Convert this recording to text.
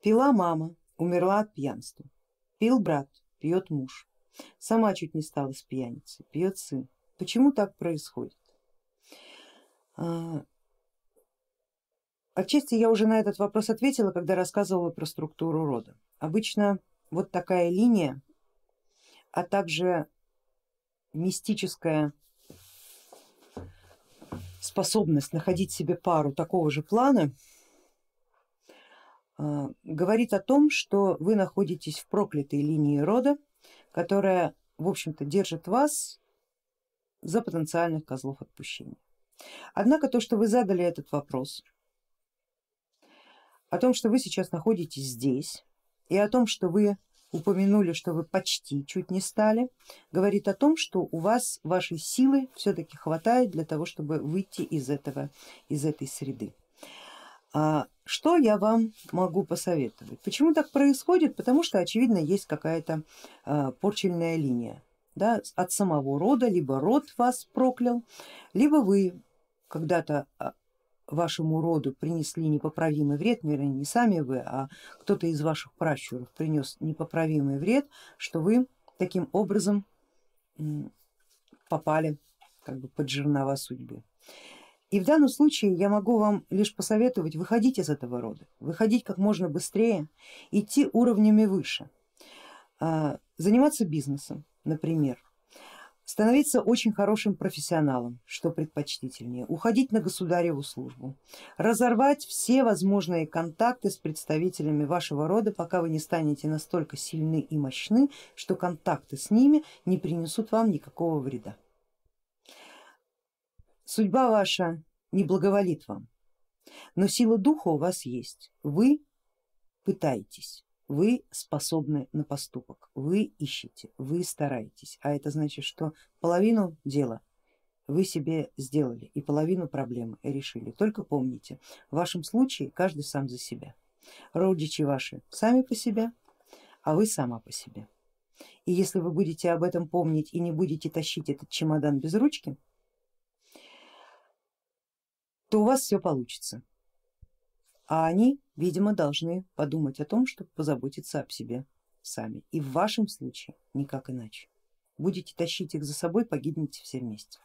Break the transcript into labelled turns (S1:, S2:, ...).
S1: Пила мама, умерла от пьянства. Пил брат, пьет муж. Сама чуть не стала с пьяницей, пьет сын. Почему так происходит? А, отчасти я уже на этот вопрос ответила, когда рассказывала про структуру рода. Обычно вот такая линия, а также мистическая способность находить себе пару такого же плана говорит о том, что вы находитесь в проклятой линии рода, которая в общем-то держит вас за потенциальных козлов отпущения. Однако то, что вы задали этот вопрос, о том, что вы сейчас находитесь здесь и о том, что вы упомянули, что вы почти чуть не стали, говорит о том, что у вас вашей силы все-таки хватает для того, чтобы выйти из, этого, из этой среды. А что я вам могу посоветовать? Почему так происходит? Потому что очевидно есть какая-то а, порчельная линия да, от самого рода, либо род вас проклял, либо вы когда-то а, вашему роду принесли непоправимый вред, вернее не сами вы, а кто-то из ваших пращуров принес непоправимый вред, что вы таким образом попали как бы под жернова судьбы. И в данном случае я могу вам лишь посоветовать выходить из этого рода, выходить как можно быстрее, идти уровнями выше, а, заниматься бизнесом, например, становиться очень хорошим профессионалом, что предпочтительнее, уходить на государеву службу, разорвать все возможные контакты с представителями вашего рода, пока вы не станете настолько сильны и мощны, что контакты с ними не принесут вам никакого вреда. Судьба ваша не благоволит вам, но сила духа у вас есть, вы пытаетесь вы способны на поступок, вы ищете, вы стараетесь, а это значит, что половину дела вы себе сделали и половину проблемы решили. Только помните, в вашем случае каждый сам за себя. Родичи ваши сами по себе, а вы сама по себе. И если вы будете об этом помнить и не будете тащить этот чемодан без ручки, то у вас все получится а они, видимо, должны подумать о том, чтобы позаботиться об себе сами. И в вашем случае никак иначе. Будете тащить их за собой, погибнете все вместе.